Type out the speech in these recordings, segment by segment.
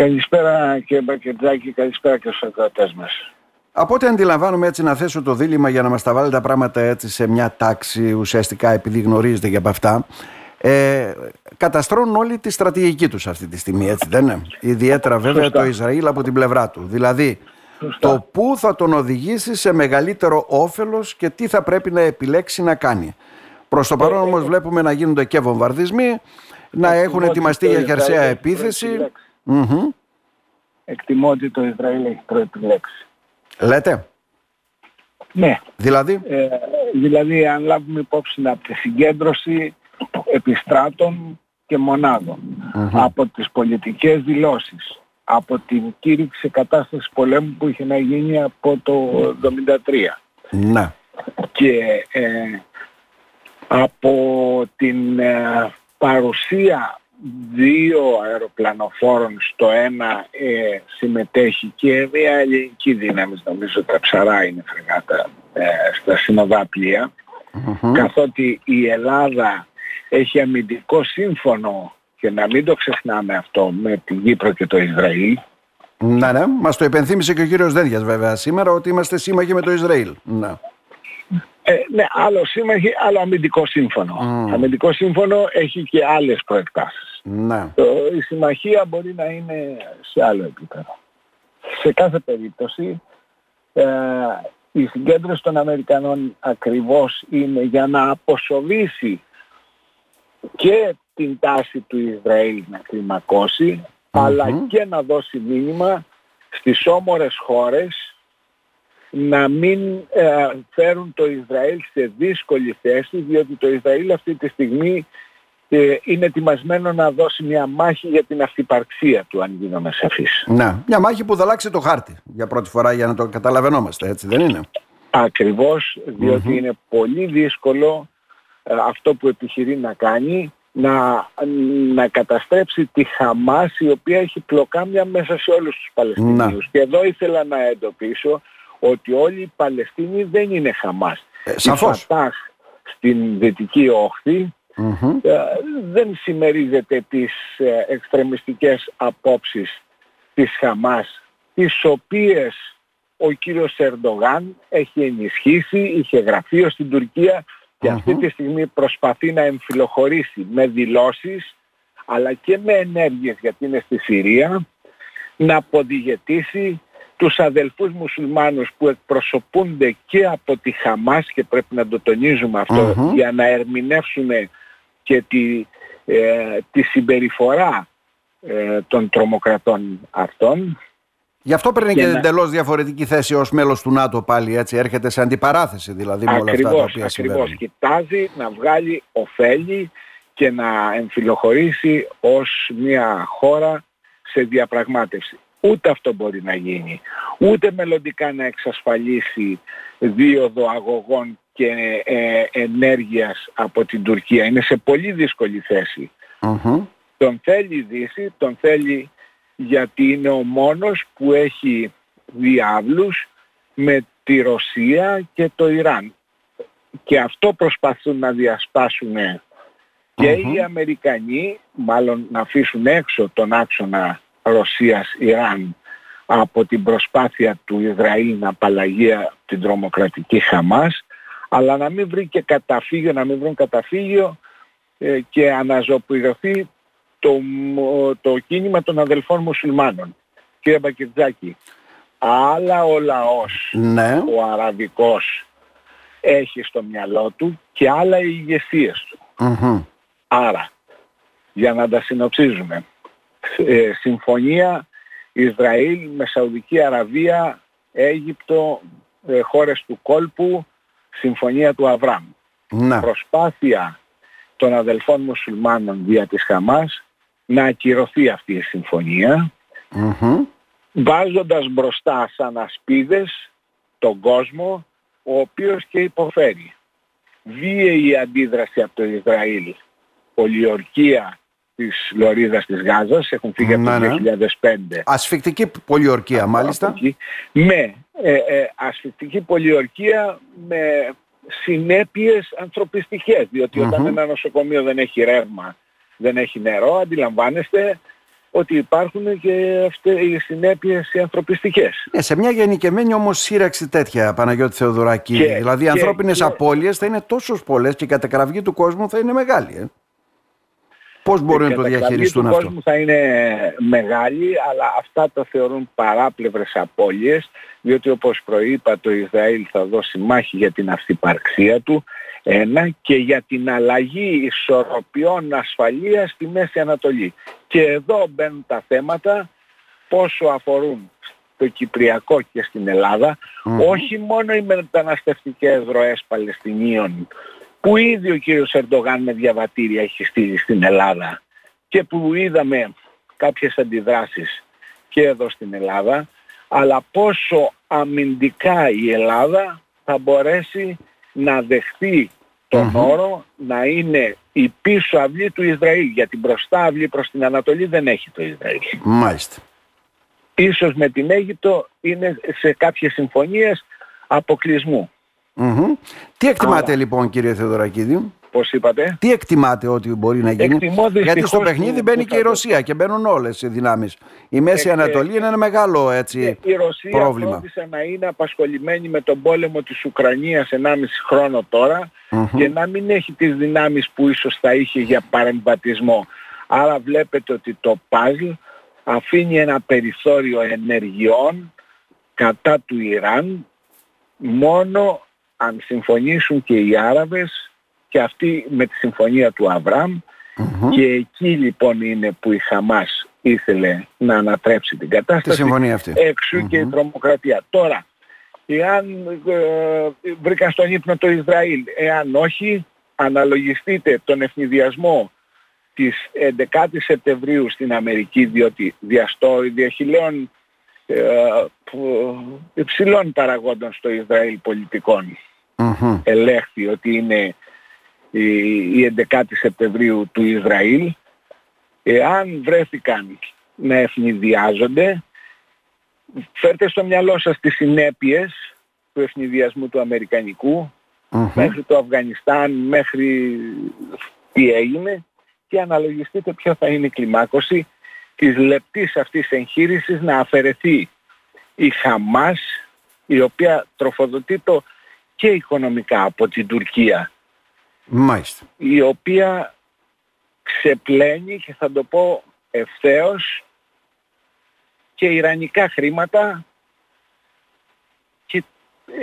Καλησπέρα κύριε Μπακετζάκη, καλησπέρα και στους ακροατές μας. Από ό,τι αντιλαμβάνομαι έτσι να θέσω το δίλημα για να μας τα βάλει τα πράγματα έτσι σε μια τάξη ουσιαστικά επειδή γνωρίζετε για από αυτά ε, καταστρώνουν όλη τη στρατηγική τους αυτή τη στιγμή έτσι δεν είναι; Ιδιαίτερα βέβαια το Ισραήλ από την πλευρά του. Δηλαδή το πού θα τον οδηγήσει σε μεγαλύτερο όφελος και τι θα πρέπει να επιλέξει να κάνει. Προς το παρόν όμως βλέπουμε να γίνονται και βομβαρδισμοί, να έχουν ετοιμαστεί για χερσαία επίθεση. Εκτιμώ ότι το Ισραήλ έχει προεπιλέξει. Λέτε; Ναι. Δηλαδή; Ε, δηλαδή αν λάβουμε υπόψη από τη συγκέντρωση επιστράτων και μοναδων από τις πολιτικές δηλώσεις από την κήρυξη κατάστασης πολέμου που είχε να γίνει από το 1973 ναι. και ε, από την ε, παρουσία δύο αεροπλανοφόρων στο ένα ε, συμμετέχει και μια ελληνική δύναμη, νομίζω τα ψαρά είναι φρεγάτα ε, στα συνοδά καθότι η Ελλάδα έχει αμυντικό σύμφωνο και να μην το ξεχνάμε αυτό με την Κύπρο και το Ισραήλ. Ναι, ναι, μας το υπενθύμησε και ο κύριος Δένδιας βέβαια σήμερα ότι είμαστε σύμμαχοι με το Ισραήλ. Ναι. Ε, ναι, άλλο σύμμαχοι, άλλο αμυντικό σύμφωνο. Mm. Αμυντικό σύμφωνο έχει και άλλες προεκτάσεις. Ναι. Το, η συμμαχία μπορεί να είναι σε άλλο επίπεδο. Σε κάθε περίπτωση ε, η συγκέντρωση των Αμερικανών ακριβώς είναι για να αποσοβήσει και την τάση του Ισραήλ να κλιμακωσει αλλά και να δώσει μήνυμα στις όμορες χώρες να μην ε, φέρουν το Ισραήλ σε δύσκολη θέση διότι το Ισραήλ αυτή τη στιγμή ε, είναι ετοιμασμένο να δώσει μια μάχη για την αυτυπαρξία του αν γίνομαι σαφής. Ναι, μια μάχη που θα αλλάξει το χάρτη για πρώτη φορά για να το καταλαβαίνόμαστε έτσι δεν είναι; Ακριβώς είναι πολύ δύσκολο ε, αυτό που επιχειρεί να κάνει να, να καταστρέψει τη Χαμάς η οποία έχει πλοκάμια μέσα σε όλους τους Παλαιστινίους. Και εδώ ήθελα να εντοπίσω ότι όλοι οι Παλαιστίνοι δεν είναι Χαμάς. Ε, σαφώς. Η Φατάχ στην Δυτική ε, δεν συμμερίζεται τις ε, εξτρεμιστικές απόψεις της Χαμάς τις οποίες ο κύριος Ερντογάν έχει ενισχύσει, είχε γραφείο στην Τουρκία και αυτή τη στιγμή προσπαθεί να εμφυλοχωρήσει με δηλώσεις αλλά και με ενέργειες γιατί είναι στη Συρία να αποδιγετήσει τους αδελφούς μουσουλμάνους που εκπροσωπούνται και από τη Χαμάς και πρέπει να το τονίζουμε για να ερμηνεύσουν και τη, ε, τη συμπεριφορά ε, των τρομοκρατών αυτών Γι' αυτό παίρνει και, και εντελώς διαφορετική θέση ως μέλος του ΝΑΤΟ πάλι έτσι. Έρχεται σε αντιπαράθεση δηλαδή με όλα αυτά τα οποία ακριβώς. Κοιτάζει να βγάλει ωφέλη και να εμφυλοχωρήσει ως μια χώρα σε διαπραγμάτευση. Ούτε αυτό μπορεί να γίνει. Ούτε μελλοντικά να εξασφαλίσει δίωδο αγωγών και ε, ενέργειας από την Τουρκία. Είναι σε πολύ δύσκολη Τον θέλει η Δύση, τον θέλει γιατί είναι ο μόνος που έχει διάβλους με τη Ρωσία και το Ιράν. Και αυτό προσπαθούν να διασπάσουν και οι Αμερικανοί, μάλλον να αφήσουν έξω τον άξονα Ρωσίας-Ιράν από την προσπάθεια του Ισραήλ να απαλλαγεί την τρομοκρατική Χαμάς, αλλά να μην βρει και καταφύγιο, να μην βρουν καταφύγιο ε, και αναζωπηρωθεί το, το κίνημα των αδελφών μουσουλμάνων. Κύριε Μπακετζάκη, άλλα ο λαός, ναι. ο αραβικός, έχει στο μυαλό του και άλλα οι ηγεσίες του. Άρα, για να τα συνοψίζουμε, ε, συμφωνία Ισραήλ με Σαουδική Αραβία, Αίγυπτο, ε, χώρες του κόλπου, συμφωνία του Αβραάμ. Ναι. Προσπάθεια των αδελφών μουσουλμάνων δια της Χαμάς να ακυρωθεί αυτή η συμφωνία βάζοντας μπροστά σαν ασπίδες τον κόσμο ο οποίος και υποφέρει. Βίαιη αντίδραση από το Ισραήλ, πολιορκία της Λωρίδας της Γάζας, έχουν φύγει από το 2005. Ναι. Ασφικτική πολιορκία μάλιστα. Με ε, ε, ασφικτική πολιορκία με συνέπειες ανθρωπιστικές, όταν ένα νοσοκομείο δεν έχει ρεύμα δεν έχει νερό, αντιλαμβάνεστε, ότι υπάρχουν και αυτές οι συνέπειες οι ανθρωπιστικές. Ναι, σε μια γενικεμένη όμως σύραξη τέτοια, Παναγιώτη Θεοδωράκη, δηλαδή οι ανθρώπινες και... απώλειες θα είναι τόσο πολλές και η κατακραυγή του κόσμου θα είναι μεγάλη. Ε. Πώς μπορούν να το διαχειριστούν αυτό; Η κόσμου θα είναι μεγάλη, αλλά αυτά το θεωρούν παράπλευρες απώλειες, διότι όπως προείπα το Ισραήλ θα δώσει μάχη για την αυθυπαρξία του, ένα και για την αλλαγή ισορροπιών ασφαλείας στη Μέση Ανατολή. Και εδώ μπαίνουν τα θέματα πόσο αφορούν το Κυπριακό και στην ελλαδα όχι μόνο οι μεταναστευτικές ροές Παλαιστινίων που ήδη ο κύριος Ερντογάν με διαβατήρια έχει στείλει στην Ελλάδα και που είδαμε κάποιες αντιδράσεις και εδώ στην Ελλάδα αλλά πόσο αμυντικά η Ελλάδα θα μπορέσει να δεχτεί τον όρο να είναι η πίσω αυλή του Ισραήλ. Για την μπροστά αυλή προς την Ανατολή δεν έχει το Ισραήλ. Μάλιστα. Ίσως με την Αίγυπτο είναι σε κάποιες συμφωνίες αποκλεισμού. Τι εκτιμάτε λοιπόν κύριε Θεοδωρακίδη; Πώς είπατε; Τι εκτιμάτε ότι μπορεί να γίνει; Γιατί στο παιχνίδι μπαίνει και η Ρωσία και μπαίνουν όλες οι δυνάμεις. Η Μέση ε, Ανατολή είναι ένα μεγάλο έτσι, ε, η Ρωσία πρόβλημα. πρόβλησε να είναι απασχολημένη με τον πόλεμο της Ουκρανίας 1,5 χρόνο τώρα και να μην έχει τις δυνάμεις που ίσως θα είχε για παρεμβατισμό. Άρα βλέπετε ότι το παζλ αφήνει ένα περιθώριο ενεργειών κατά του Ιράν μόνο αν συμφωνήσουν και οι Άραβες και αυτοί με τη συμφωνία του αβραμ και εκεί λοιπόν είναι που η Χαμάς ήθελε να ανατρέψει την κατάσταση. Τη συμφωνία αυτή. και η τρομοκρατία. Τώρα, εάν ε, βρήκα στον ύπνο το Ισραήλ, εάν όχι, αναλογιστείτε τον ευνηδιασμό της 11 Σεπτεμβρίου στην Αμερική, διότι διαστό διαχειλέων ε, υψηλών παραγόντων στο Ισραήλ πολιτικών mm ελέγχθη ότι είναι η 11η Σεπτεμβρίου του Ισραήλ. Εάν βρέθηκαν να ευνηδιάζονται φέρτε στο μυαλό σας τις συνέπειες του ευνηδιασμού του αμερικανικου μέχρι το Αφγανιστάν, μέχρι τι έγινε και αναλογιστείτε ποιο θα είναι η κλιμάκωση της λεπτής αυτής εγχείρησης να αφαιρεθεί η Χαμάς η οποία τροφοδοτεί το και οικονομικά από την Τουρκία. Μάλιστα. Η οποία ξεπλένει και θα το πω ευθέως και ιρανικά χρήματα και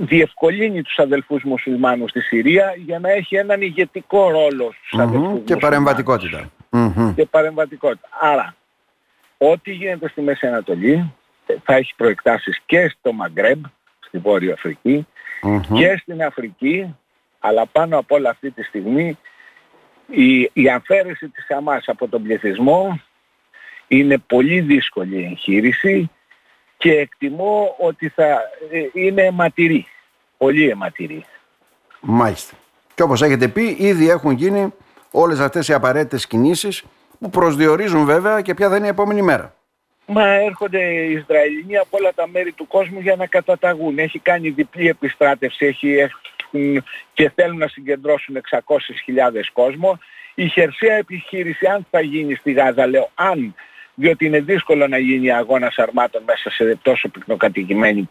διευκολύνει τους αδελφούς μουσουλμάνους στη Συρία για να έχει έναν ηγετικό ρόλο στους mm-hmm. αδελφούς και παρεμβατικότητα. Και παρεμβατικότητα. Άρα, ό,τι γίνεται στη Μέση Ανατολή θα έχει προεκτάσεις και στο Μαγκρέμπ, στη Βόρεια Αφρική, και στην Αφρική, αλλά πάνω από όλα αυτή τη στιγμή η, η αφαίρεση της Χαμάς από τον πληθυσμό είναι πολύ δύσκολη εγχείρηση και εκτιμώ ότι θα ε, είναι αιματηρή, πολύ αιματηρή. Μάλιστα. Και όπως έχετε πει, ήδη έχουν γίνει όλες αυτές οι απαραίτητες κινήσεις που προσδιορίζουν βέβαια και ποια θα είναι η επόμενη μέρα. Μα έρχονται οι Ισραηλινοί από όλα τα μέρη του κόσμου για να καταταγούν. Έχει κάνει διπλή επιστράτευση έχει, έχουν, και θέλουν να συγκεντρώσουν 600.000 κόσμο. Η χερσαία επιχείρηση αν θα γίνει στη Γάζα, λέω αν, διότι είναι δύσκολο να γίνει αγώνας αρμάτων μέσα σε τόσο πυκνοκατοικημένη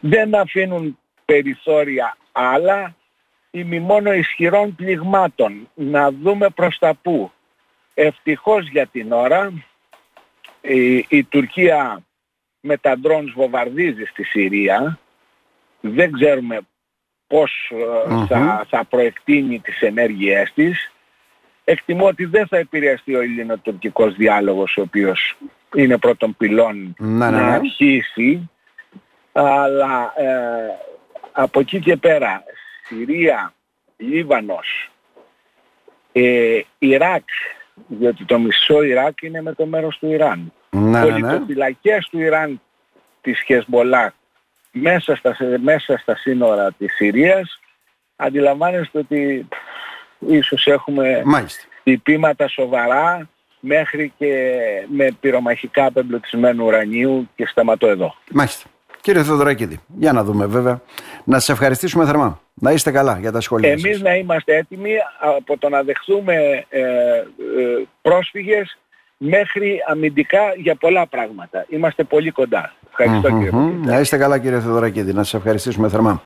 δεν αφήνουν περιθώρια άλλα ή μόνο ισχυρών πληγμάτων. Να δούμε προς τα πού. Ευτυχώς για την ώρα η, Τουρκία με τα ντρόντς βομβαρδίζει στη Συρία. Δεν ξέρουμε πώς ε, θα, θα προεκτείνει τις ενέργειές της. Εκτιμώ ότι δεν θα επηρεαστεί ο ελληνοτουρκικός διάλογος ο οποίος είναι πρώτον πυλών να, να αρχίσει αλλά ε, από εκεί και πέρα Συρία, Λίβανος, ε, Ιράκ διότι το μισό Ιράκ είναι με το μέρος του Ιράν. Ναι, Πολιτοφυλακές του Ιράν της Χεσμολά μέσα στα, μέσα στα σύνορα της Συρίας αντιλαμβάνεστε ότι ίσως έχουμε τυπήματα σοβαρά μέχρι και με πυρομαχικά απεμπλωτισμένου ουρανίου και σταματώ εδώ. Μάλιστα. Κύριε Θεοδωράκηδη, για να δούμε βέβαια. Να σας ευχαριστήσουμε θερμά. Να είστε καλά για τα σχολεία. Εμείς να είμαστε έτοιμοι από το να δεχθούμε ε, ε, πρόσφυγες μέχρι αμυντικά για πολλά πράγματα. Είμαστε πολύ κοντά. Ευχαριστώ κύριε Να είστε καλά κύριε Θεοδωρακίδη. Να σας ευχαριστήσουμε θερμά.